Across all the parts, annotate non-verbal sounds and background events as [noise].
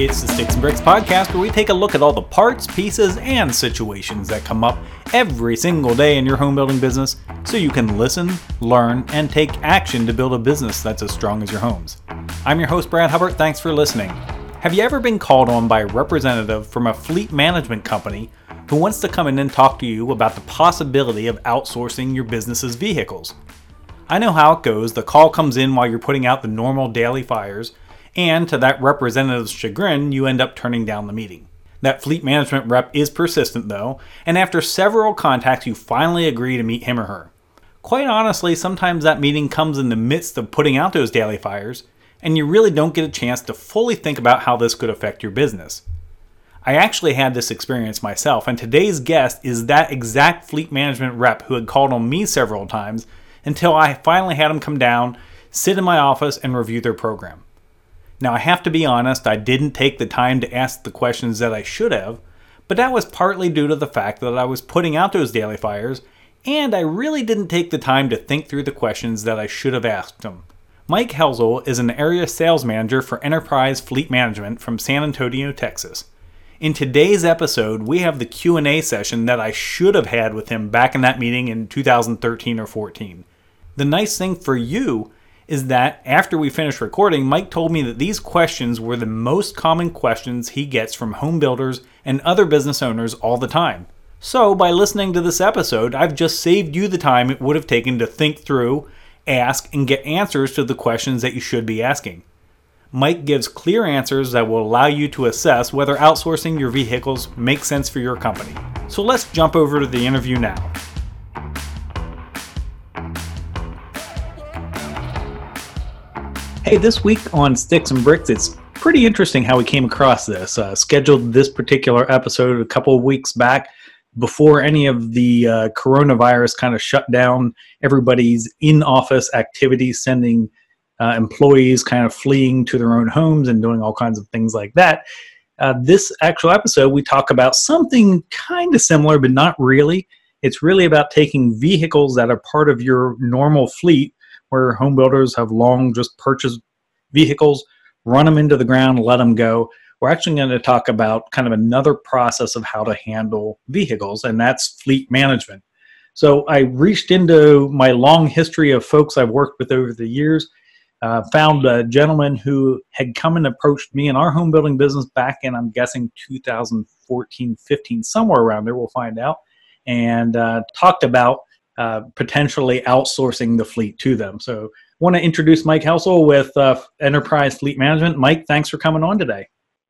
It's the Sticks and Bricks podcast where we take a look at all the parts, pieces, and situations that come up every single day in your home building business so you can listen, learn, and take action to build a business that's as strong as your home's. I'm your host, Brad Hubbard. Thanks for listening. Have you ever been called on by a representative from a fleet management company who wants to come in and talk to you about the possibility of outsourcing your business's vehicles? I know how it goes. The call comes in while you're putting out the normal daily fires and to that representative's chagrin, you end up turning down the meeting. That fleet management rep is persistent though, and after several contacts, you finally agree to meet him or her. Quite honestly, sometimes that meeting comes in the midst of putting out those daily fires, and you really don't get a chance to fully think about how this could affect your business. I actually had this experience myself, and today's guest is that exact fleet management rep who had called on me several times until I finally had him come down, sit in my office, and review their program. Now, I have to be honest, I didn't take the time to ask the questions that I should have, but that was partly due to the fact that I was putting out those daily fires, and I really didn't take the time to think through the questions that I should have asked them. Mike Helzel is an area sales manager for Enterprise Fleet Management from San Antonio, Texas. In today's episode, we have the Q&A session that I should have had with him back in that meeting in 2013 or 14. The nice thing for you is that after we finished recording, Mike told me that these questions were the most common questions he gets from home builders and other business owners all the time. So, by listening to this episode, I've just saved you the time it would have taken to think through, ask, and get answers to the questions that you should be asking. Mike gives clear answers that will allow you to assess whether outsourcing your vehicles makes sense for your company. So let's jump over to the interview now. Hey, this week on Sticks and Bricks, it's pretty interesting how we came across this. Uh, scheduled this particular episode a couple of weeks back before any of the uh, coronavirus kind of shut down everybody's in office activities, sending uh, employees kind of fleeing to their own homes and doing all kinds of things like that. Uh, this actual episode, we talk about something kind of similar, but not really. It's really about taking vehicles that are part of your normal fleet where home builders have long just purchased vehicles, run them into the ground, let them go. We're actually going to talk about kind of another process of how to handle vehicles, and that's fleet management. So I reached into my long history of folks I've worked with over the years. Uh, found a gentleman who had come and approached me in our home building business back in, I'm guessing, 2014, 15, somewhere around there. We'll find out. And uh, talked about uh, potentially outsourcing the fleet to them. So, want to introduce Mike Helzel with uh, Enterprise Fleet Management. Mike, thanks for coming on today.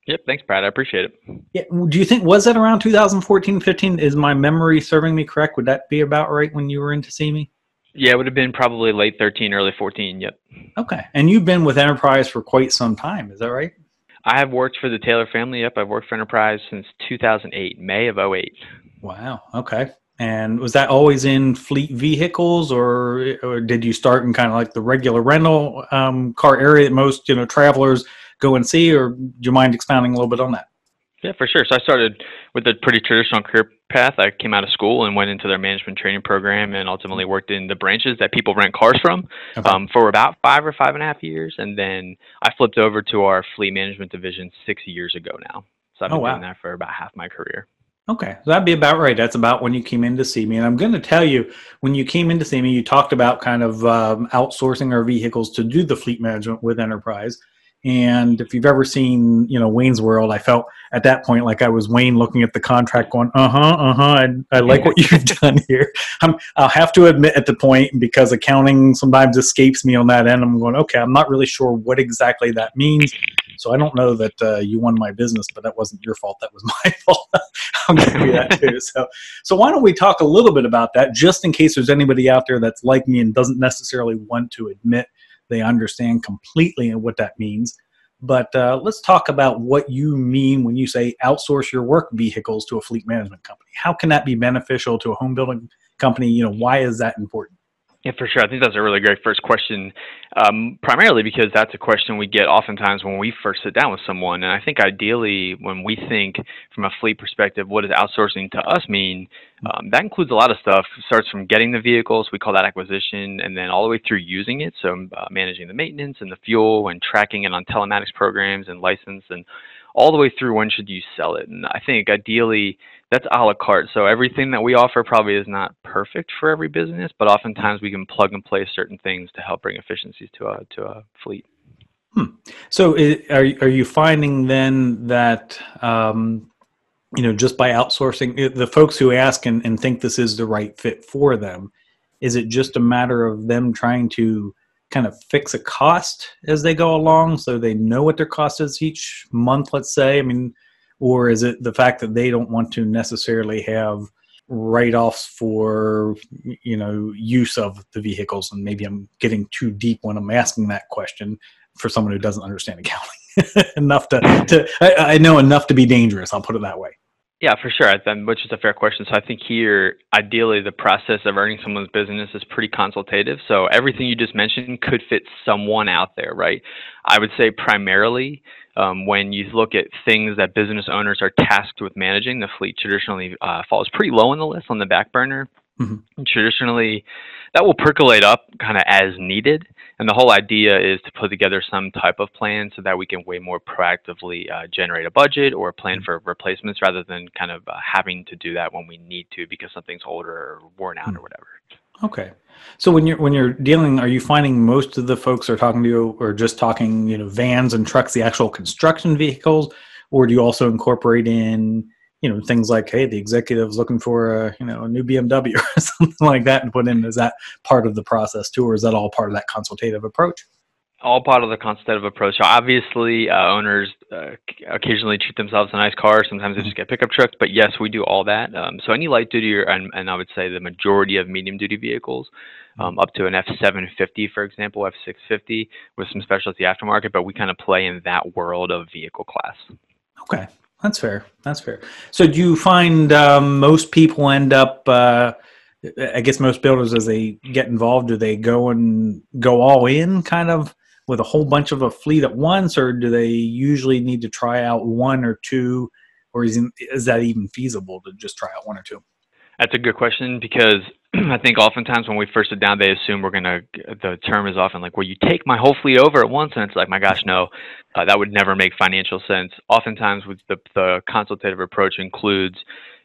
Yep, thanks, Brad. I appreciate it. Yeah, do you think was that around 2014, 15? Is my memory serving me correct? Would that be about right when you were in to see me? Yeah, it would have been probably late 13, early 14. Yep. Okay, and you've been with Enterprise for quite some time. Is that right? I have worked for the Taylor family. Yep, I've worked for Enterprise since 2008, May of 08. Wow. Okay. And was that always in fleet vehicles, or, or did you start in kind of like the regular rental um, car area that most you know travelers go and see, or do you mind expounding a little bit on that? Yeah, for sure. So I started with a pretty traditional career path. I came out of school and went into their management training program, and ultimately worked in the branches that people rent cars from okay. um, for about five or five and a half years, and then I flipped over to our fleet management division six years ago now. So I've been oh, wow. doing that for about half my career. Okay, so that'd be about right. That's about when you came in to see me. And I'm going to tell you, when you came in to see me, you talked about kind of um, outsourcing our vehicles to do the fleet management with Enterprise. And if you've ever seen, you know, Wayne's World, I felt at that point like I was Wayne looking at the contract, going, "Uh huh, uh huh." I, I like what you've done here. [laughs] i will have to admit at the point because accounting sometimes escapes me on that end. I'm going, okay, I'm not really sure what exactly that means. So I don't know that uh, you won my business, but that wasn't your fault. That was [laughs] my fault. I'll give you that too. [laughs] So, so why don't we talk a little bit about that, just in case there's anybody out there that's like me and doesn't necessarily want to admit they understand completely what that means. But uh, let's talk about what you mean when you say outsource your work vehicles to a fleet management company. How can that be beneficial to a home building company? You know, why is that important? Yeah, for sure. I think that's a really great first question, um, primarily because that's a question we get oftentimes when we first sit down with someone. And I think ideally, when we think from a fleet perspective, what does outsourcing to us mean? Um, that includes a lot of stuff. It starts from getting the vehicles, we call that acquisition, and then all the way through using it. So uh, managing the maintenance and the fuel and tracking it on telematics programs and license and all the way through when should you sell it. And I think ideally that's a la carte. So everything that we offer probably is not perfect for every business, but oftentimes we can plug and play certain things to help bring efficiencies to a to a fleet. Hmm. So are are you finding then that um, you know just by outsourcing the folks who ask and, and think this is the right fit for them, is it just a matter of them trying to kind of fix a cost as they go along so they know what their cost is each month let's say i mean or is it the fact that they don't want to necessarily have write-offs for you know use of the vehicles? And maybe i'm getting too deep when i'm asking that question for someone who doesn't understand accounting [laughs] enough to, to I, I know enough to be dangerous i'll put it that way yeah, for sure. Which is a fair question. So I think here, ideally, the process of earning someone's business is pretty consultative. So everything you just mentioned could fit someone out there, right? I would say primarily um, when you look at things that business owners are tasked with managing, the fleet traditionally uh, falls pretty low on the list on the back burner. Mm-hmm. Traditionally, that will percolate up kind of as needed. And the whole idea is to put together some type of plan so that we can way more proactively uh, generate a budget or plan for replacements rather than kind of uh, having to do that when we need to because something's older or worn out or whatever. Okay. So when you're when you're dealing, are you finding most of the folks are talking to you or just talking, you know, vans and trucks, the actual construction vehicles, or do you also incorporate in you know things like hey the executive's looking for a you know a new bmw [laughs] or something like that and put in is that part of the process too or is that all part of that consultative approach? All part of the consultative approach. So obviously uh, owners uh, occasionally treat themselves a nice car sometimes they just get pickup trucks. But yes we do all that. Um, so any light duty or, and, and, i would say the majority of medium duty vehicles um, up to an f750 for example f650 with some specialty aftermarket but we kind of play in that world of vehicle class. Okay that's fair. That's fair. So, do you find um, most people end up? Uh, I guess most builders, as they get involved, do they go and go all in, kind of with a whole bunch of a fleet at once, or do they usually need to try out one or two, or is is that even feasible to just try out one or two? That's a good question because [clears throat] I think oftentimes when we first sit down, they assume we're gonna. The term is often like, "Well, you take my whole fleet over at once," and it's like, "My gosh, no, uh, that would never make financial sense." Oftentimes, with the the consultative approach includes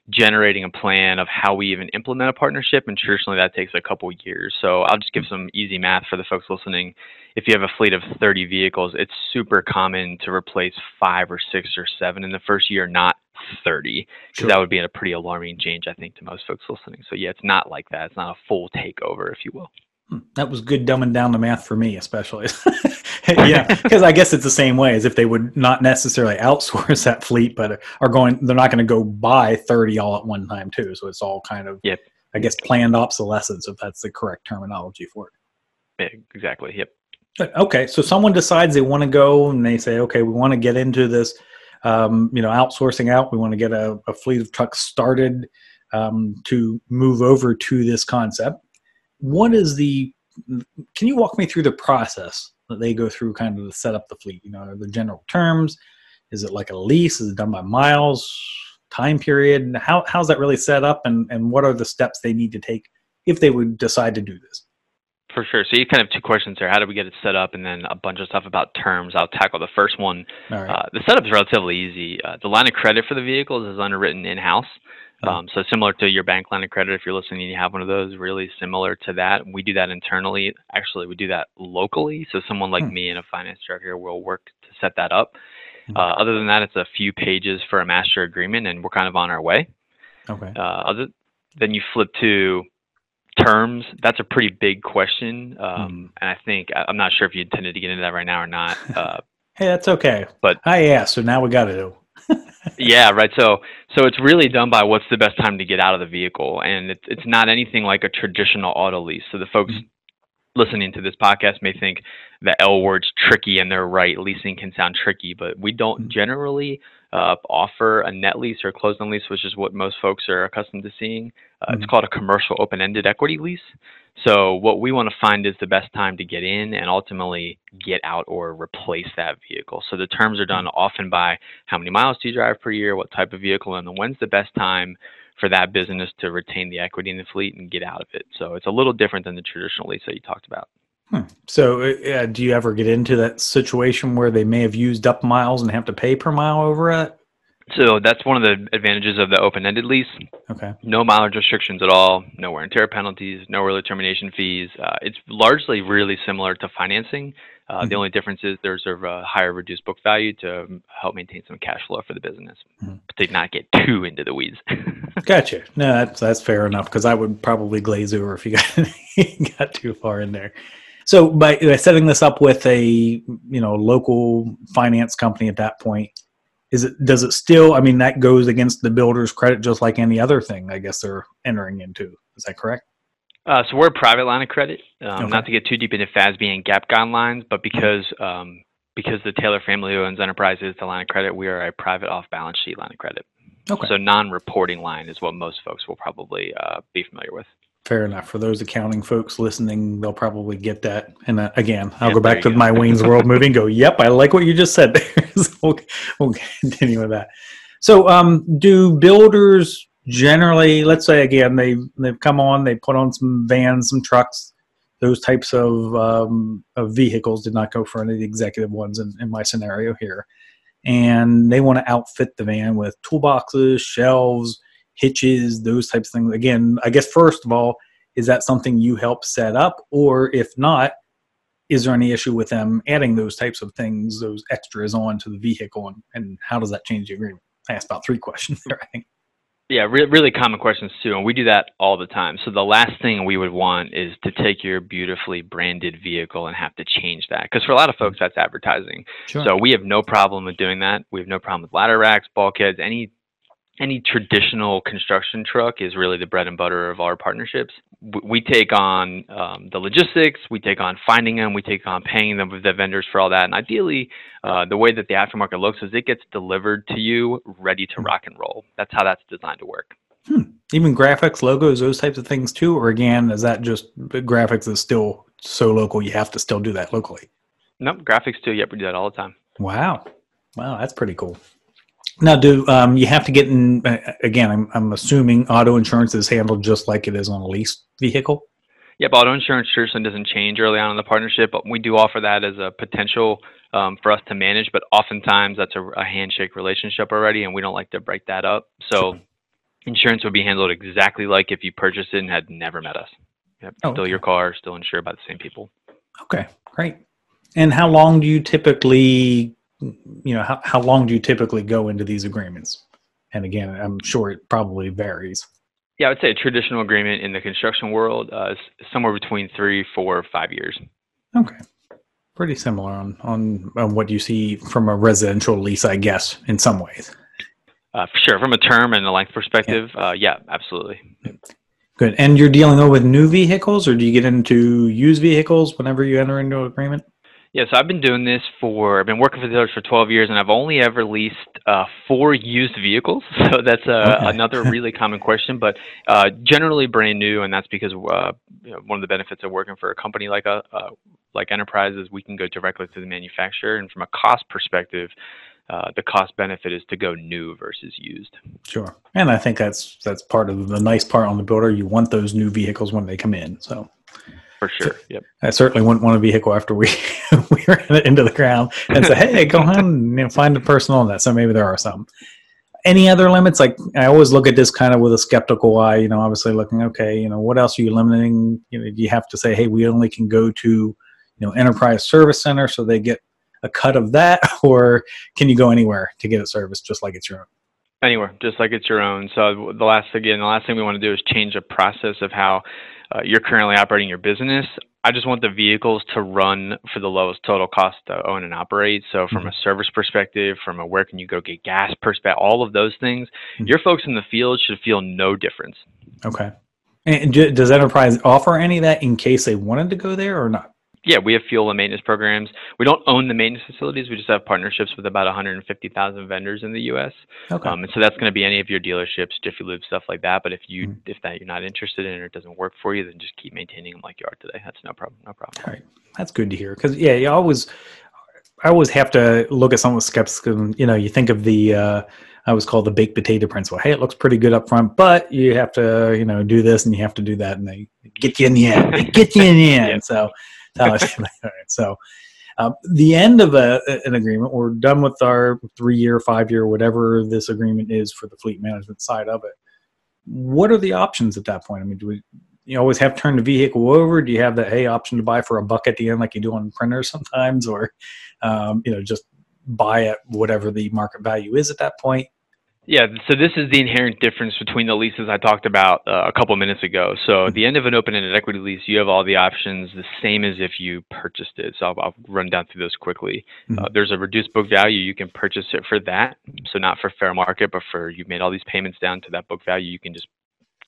generating a plan of how we even implement a partnership, and traditionally that takes a couple years. So I'll just give some easy math for the folks listening. If you have a fleet of 30 vehicles, it's super common to replace five or six or seven in the first year, not 30 because sure. that would be a pretty alarming change i think to most folks listening. So yeah it's not like that. It's not a full takeover if you will. Hmm. that was good dumbing down the math for me especially. [laughs] Yeah because i guess it's the same way as if they would not necessarily outsource [laughs] that fleet but are going they're not going to go buy 30 all at one time too. So it's all kind of yep. i guess planned obsolescence if that's the correct terminology for it. Yeah, exactly. Yep. Okay. So someone decides they want to go and they say okay we want to get into this um, you know, outsourcing out. We want to get a, a fleet of trucks started um, to move over to this concept. What is the? Can you walk me through the process that they go through, kind of to set up the fleet? You know, the general terms. Is it like a lease? Is it done by miles? Time period? How how's that really set up? And and what are the steps they need to take if they would decide to do this? For sure. So you kind of two questions there. How do we get it set up, and then a bunch of stuff about terms. I'll tackle the first one. Right. Uh, the setup is relatively easy. Uh, the line of credit for the vehicles is underwritten in house. Mm-hmm. Um, so similar to your bank line of credit, if you're listening, you have one of those. Really similar to that. We do that internally. Actually, we do that locally. So someone like mm-hmm. me and a finance director will work to set that up. Mm-hmm. Uh, other than that, it's a few pages for a master agreement, and we're kind of on our way. Okay. Uh, other, then you flip to terms that's a pretty big question um, mm. and i think i'm not sure if you intended to get into that right now or not [laughs] uh, hey that's okay but i asked so now we got to do [laughs] yeah right so so it's really done by what's the best time to get out of the vehicle and it's, it's not anything like a traditional auto lease so the folks mm. listening to this podcast may think the l word's tricky and they're right leasing can sound tricky but we don't mm. generally uh, offer a net lease or closed end lease, which is what most folks are accustomed to seeing. Uh, mm-hmm. It's called a commercial open ended equity lease. So, what we want to find is the best time to get in and ultimately get out or replace that vehicle. So, the terms are done often by how many miles do you drive per year, what type of vehicle, and when's the best time for that business to retain the equity in the fleet and get out of it. So, it's a little different than the traditional lease that you talked about. Hmm. So, uh, do you ever get into that situation where they may have used up miles and have to pay per mile over it? So that's one of the advantages of the open-ended lease. Okay. No mileage restrictions at all, no wear and tear penalties, no early termination fees. Uh, it's largely really similar to financing. Uh, Mhm. The only difference is there's a uh, higher reduced book value to um, help maintain some cash flow for the business, Mhm. but to not get too into the weeds. [laughs] Gotcha. No, that's that's fair enough because I would probably glaze over if you got [laughs] got too far in there. So by, by setting this up with a you know local finance company at that point, is it does it still? I mean, that goes against the builder's credit just like any other thing. I guess they're entering into. Is that correct? Uh, so we're a private line of credit. Um, Okay. Not to get too deep into FASB and GAAP guidelines, but because um, because the Taylor family owns Enterprise is the line of credit, we are a private off-balance sheet line of credit. Okay. So non-reporting line is what most folks will probably uh, be familiar with. Fair enough. For those accounting folks listening, they'll probably get that. And uh, again, I'll Yep, go back to go. my Wayne's World movie and go, "Yep, I like what you just said." There, [laughs] so we'll, we'll continue with that. So, um, do builders generally, let's say again, they they've come on, they put on some vans, some trucks, those types of um, of vehicles. Did not go for any of the executive ones in, in my scenario here, and they want to outfit the van with toolboxes, shelves, hitches, those types of things. Again, I guess first of all, is that something you help set up, or if not, is there any issue with them adding those types of things, those extras on to the vehicle, and, and how does that change the agreement? I asked about three [laughs] questions there. I think. Yeah, re- really common questions too, and we do that all the time. So the last thing we would want is to take your beautifully branded vehicle and have to change that, because for a lot of folks that's advertising. Sure. So we have no problem with doing that. We have no problem with ladder racks, bulkheads, any any traditional construction truck is really the bread and butter of our partnerships. We take on um, the logistics, we take on finding them, we take on paying them with the vendors for all that. And ideally, uh, the way that the aftermarket looks is it gets delivered to you ready to rock and roll. That's how that's designed to work. Even graphics, logos, those types of things too, or again, is that just graphics is still so local? You have to still do that locally. Nope, graphics too. Yep, we do that all the time. Wow, wow, that's pretty cool. Now, do um, you have to get in? Uh, again, I'm, I'm assuming auto insurance is handled just like it is on a leased vehicle. Yep, auto insurance certainly doesn't change early on in the partnership, but we do offer that as a potential um, for us to manage. But oftentimes that's a, a handshake relationship already, and we don't like to break that up. So insurance would be handled exactly like if you purchased it and had never met us. Yep, Oh, still okay. your car, still insured by the same people. Okay, great. And how long do you typically, you know, how, how long do you typically go into these agreements? And again, I'm sure it probably varies. Yeah, I would say a traditional agreement in the construction world uh, is somewhere between three, four, five years. Okay. Pretty similar on, on, on what you see from a residential lease, I guess, in some ways. Uh, for sure, from a term and a length perspective, uh, yeah, absolutely. Good. And you're dealing with new vehicles, or do you get into used vehicles whenever you enter into an agreement? Yeah, so I've been doing this for I've been working for the Taylors for 12 years, and I've only ever leased uh, four used vehicles. [laughs] So that's uh, Okay. another really common question, but uh, generally brand new, and that's because uh, you know, one of the benefits of working for a company like a uh, like Enterprise is we can go directly to the manufacturer, and from a cost perspective, uh, the cost benefit is to go new versus used. Sure. And I think that's that's part of the nice part on the builder. You want those new vehicles when they come in. So For sure. Yep. I certainly wouldn't want a vehicle after we [laughs] we ran it into the ground and say, "Hey, go [laughs] ahead and you know, find a person on that." So maybe there are some. Any other limits? Like I always look at this kind of with a skeptical eye. You know, obviously looking, okay, you know, what else are you limiting? You know, do you have to say, "Hey, we only can go to you know Enterprise Service Center," so they get a cut of that, [laughs] or can you go anywhere to get it serviced just like it's your own? Anywhere, just like it's your own. So the last again, the last thing we want to do is change the process of how uh, you're currently operating your business. I just want the vehicles to run for the lowest total cost to own and operate. So from a service perspective, from a where can you go get gas perspective, all of those things, Mhm. your folks in the field should feel no difference. Okay. And does Enterprise offer any of that in case they wanted to go there or not? Yeah, we have fuel and maintenance programs. We don't own the maintenance facilities. We just have partnerships with about 150,000 vendors in the U.S. Okay. Um, and so that's going to be any of your dealerships, Jiffy Lube, stuff like that. But if you Mhm. if that you're not interested in or it doesn't work for you, then just keep maintaining them like you are today. That's no problem. No problem. All right, that's good to hear. Because yeah, you always, I always have to look at something with skepticism. You know, you think of the, uh, I always call the baked potato principle. Hey, it looks pretty good up front, but you have to, you know, do this and you have to do that, and they get you in the end. They get you in the [laughs] end. Yeah. So [laughs] so uh, the end of a, an agreement, we're done with our three year, five year, whatever this agreement is for the fleet management side of it. What are the options at that point? I mean, do we you always have to turn the vehicle over? Do you have the hey option to buy for a buck at the end, like you do on printers [laughs] sometimes, or um, you know just buy at whatever the market value is at that point? Yeah, so this is the inherent difference between the leases I talked about uh, a couple minutes ago. So at the end of an open-ended equity lease, you have all the options the same as if you purchased it. So I'll, I'll run down through those quickly. Mm-hmm. Uh, there's a reduced book value. You can purchase it for that. So not for fair market, but for you've made all these payments down to that book value, you can just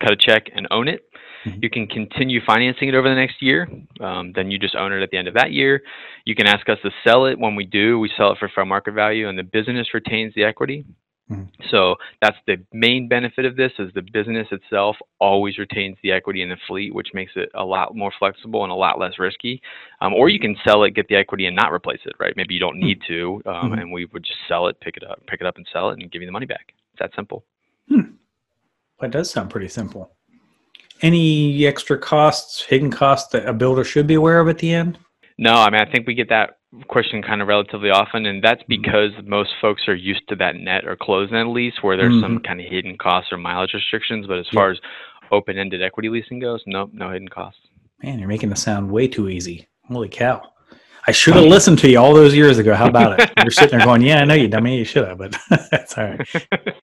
cut a check and own it. Mm-hmm. You can continue financing it over the next year. Um, then you just own it at the end of that year. You can ask us to sell it. When we do, we sell it for fair market value, and the business retains the equity. Mm-hmm. So that's the main benefit of this is the business itself always retains the equity in the fleet, which makes it a lot more flexible and a lot less risky. Um, or you can sell it, get the equity, and not replace it. Right? Maybe you don't need to, um, mm-hmm. and we would just sell it, pick it up, pick it up, and sell it, and give you the money back. It's that simple. Hmm. That does sound pretty simple. Any extra costs, hidden costs that a builder should be aware of at the end? No, I mean I think we get that question kind of relatively often, and that's mm-hmm. because most folks are used to that net or closed end lease where there's mm-hmm. some kind of hidden costs or mileage restrictions. But as far as open ended equity leasing goes, nope, no hidden costs. Man, you're making this sound way too easy. Holy cow. I should have listened to you all those years ago. How about it? [laughs] You're sitting there going, Yeah, I know you dummy, you should have, but [laughs] that's all right. [laughs]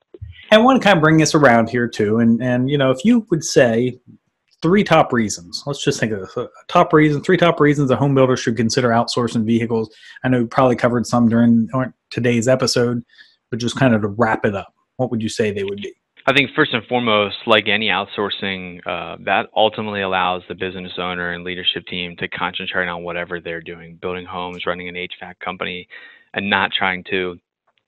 I want to kind of bring this around here too, and and you know, if you would say three top reasons, let's just think of this: top reason, three top reasons a home builder should consider outsourcing vehicles. I know we probably covered some during today's episode, but just kind of to wrap it up, what would you say they would be? I think first and foremost, like any outsourcing, uh, that ultimately allows the business owner and leadership team to concentrate on whatever they're doing, building homes, running an HVAC company, and not trying to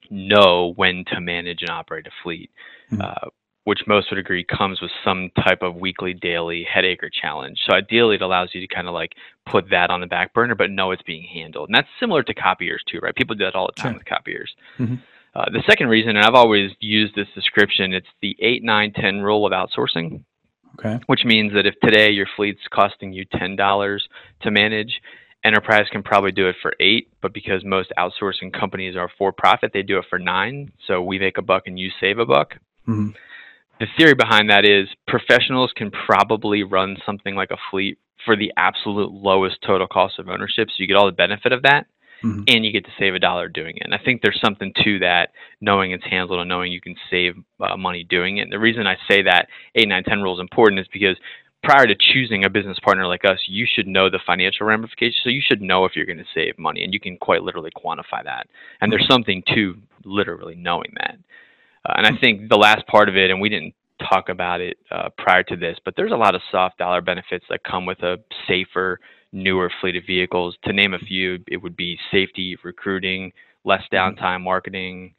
know when to manage and operate a fleet, mm-hmm. uh, which most would agree comes with some type of weekly, daily headache or challenge. So ideally, it allows you to kind of like put that on the back burner, but know it's being handled. And that's similar to copiers too, right? People do that all the time sure. with copiers. Mm-hmm. Uh, the second reason, and I've always used this description, it's the 8, 9, 10 rule of outsourcing. Okay. Which means that if today your fleet's costing you $10 to manage, enterprise can probably do it for eight, but because most outsourcing companies are for profit, they do it for nine. So we make a buck and you save a buck. Mm-hmm. The theory behind that is professionals can probably run something like a fleet for the absolute lowest total cost of ownership. So you get all the benefit of that. Mm-hmm. And you get to save a dollar doing it. And I think there's something to that, knowing it's handled and knowing you can save uh, money doing it. And the reason I say that 8, 9, 10 rule is important is because prior to choosing a business partner like us, you should know the financial ramifications. So you should know if you're going to save money, and you can quite literally quantify that. And there's something to literally knowing that. Uh, and I think the last part of it, and we didn't talk about it uh, prior to this, but there's a lot of soft dollar benefits that come with a safer, newer fleet of vehicles. To name a few, it would be safety, recruiting, less downtime, marketing,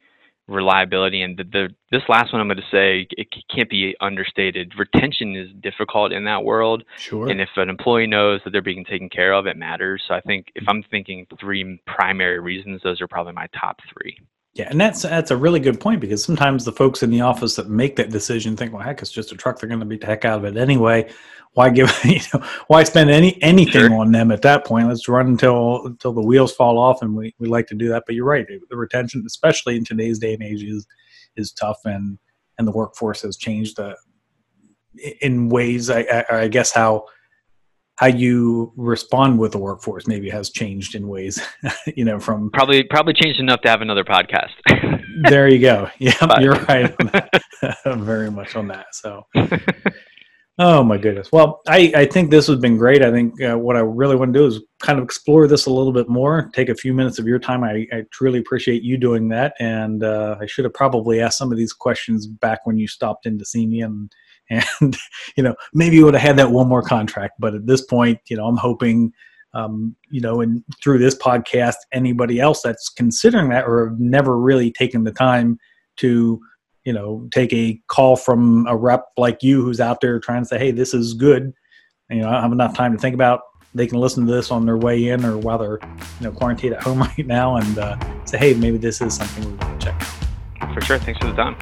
reliability and the, the this last one I'm going to say it can't be understated. Retention is difficult in that world, sure. And if an employee knows that they're being taken care of, it matters. So I think if I'm thinking three primary reasons, those are probably my top three. Yeah, and that's that's a really good point because sometimes the folks in the office that make that decision think, well, heck, it's just a truck; they're going to beat the heck out of it anyway. Why give [laughs] you know why spend any anything sure. on them at that point? Let's run until until the wheels fall off, and we, we like to do that. But you're right, the retention, especially in today's day and age, is is tough, and and the workforce has changed uh, in ways. I, I, I guess how how you respond with the workforce maybe has changed in ways [laughs] you know from probably probably changed enough to have another podcast. [laughs] There you go. Yeah but. you're right [laughs] very much on that so. Oh my goodness. Well i i think this has been great. I think uh, what i really want to do is kind of explore this a little bit more take a few minutes of your time. I, I truly appreciate you doing that and uh, i should have probably asked some of these questions back when you stopped in to see me and and [laughs] you know maybe you would have had that one more contract but at this point you know i'm hoping um, you know and through this podcast anybody else that's considering that or have never really taken the time to you know take a call from a rep like you who's out there trying to say hey this is good. You know i have enough time to think about. They can listen to this on their way in or while they're you know quarantined at home [laughs] right now and uh, say hey maybe this is something we want to check out. For sure. Thanks for the time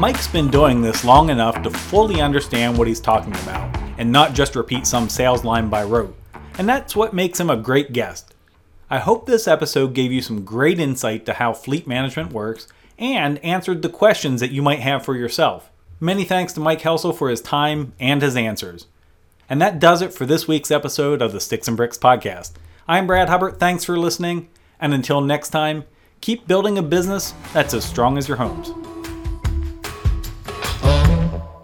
Mike's been doing this long enough to fully understand what he's talking about and not just repeat some sales line by rote. And that's what makes him a great guest. I hope this episode gave you some great insight to how fleet management works and answered the questions that you might have for yourself. Many thanks to Mike Helsel for his time and his answers. And that does it for this week's episode of the Sticks and Bricks podcast. I'm Brad Hubbard. Thanks for listening. And until next time, keep building a business that's as strong as your homes.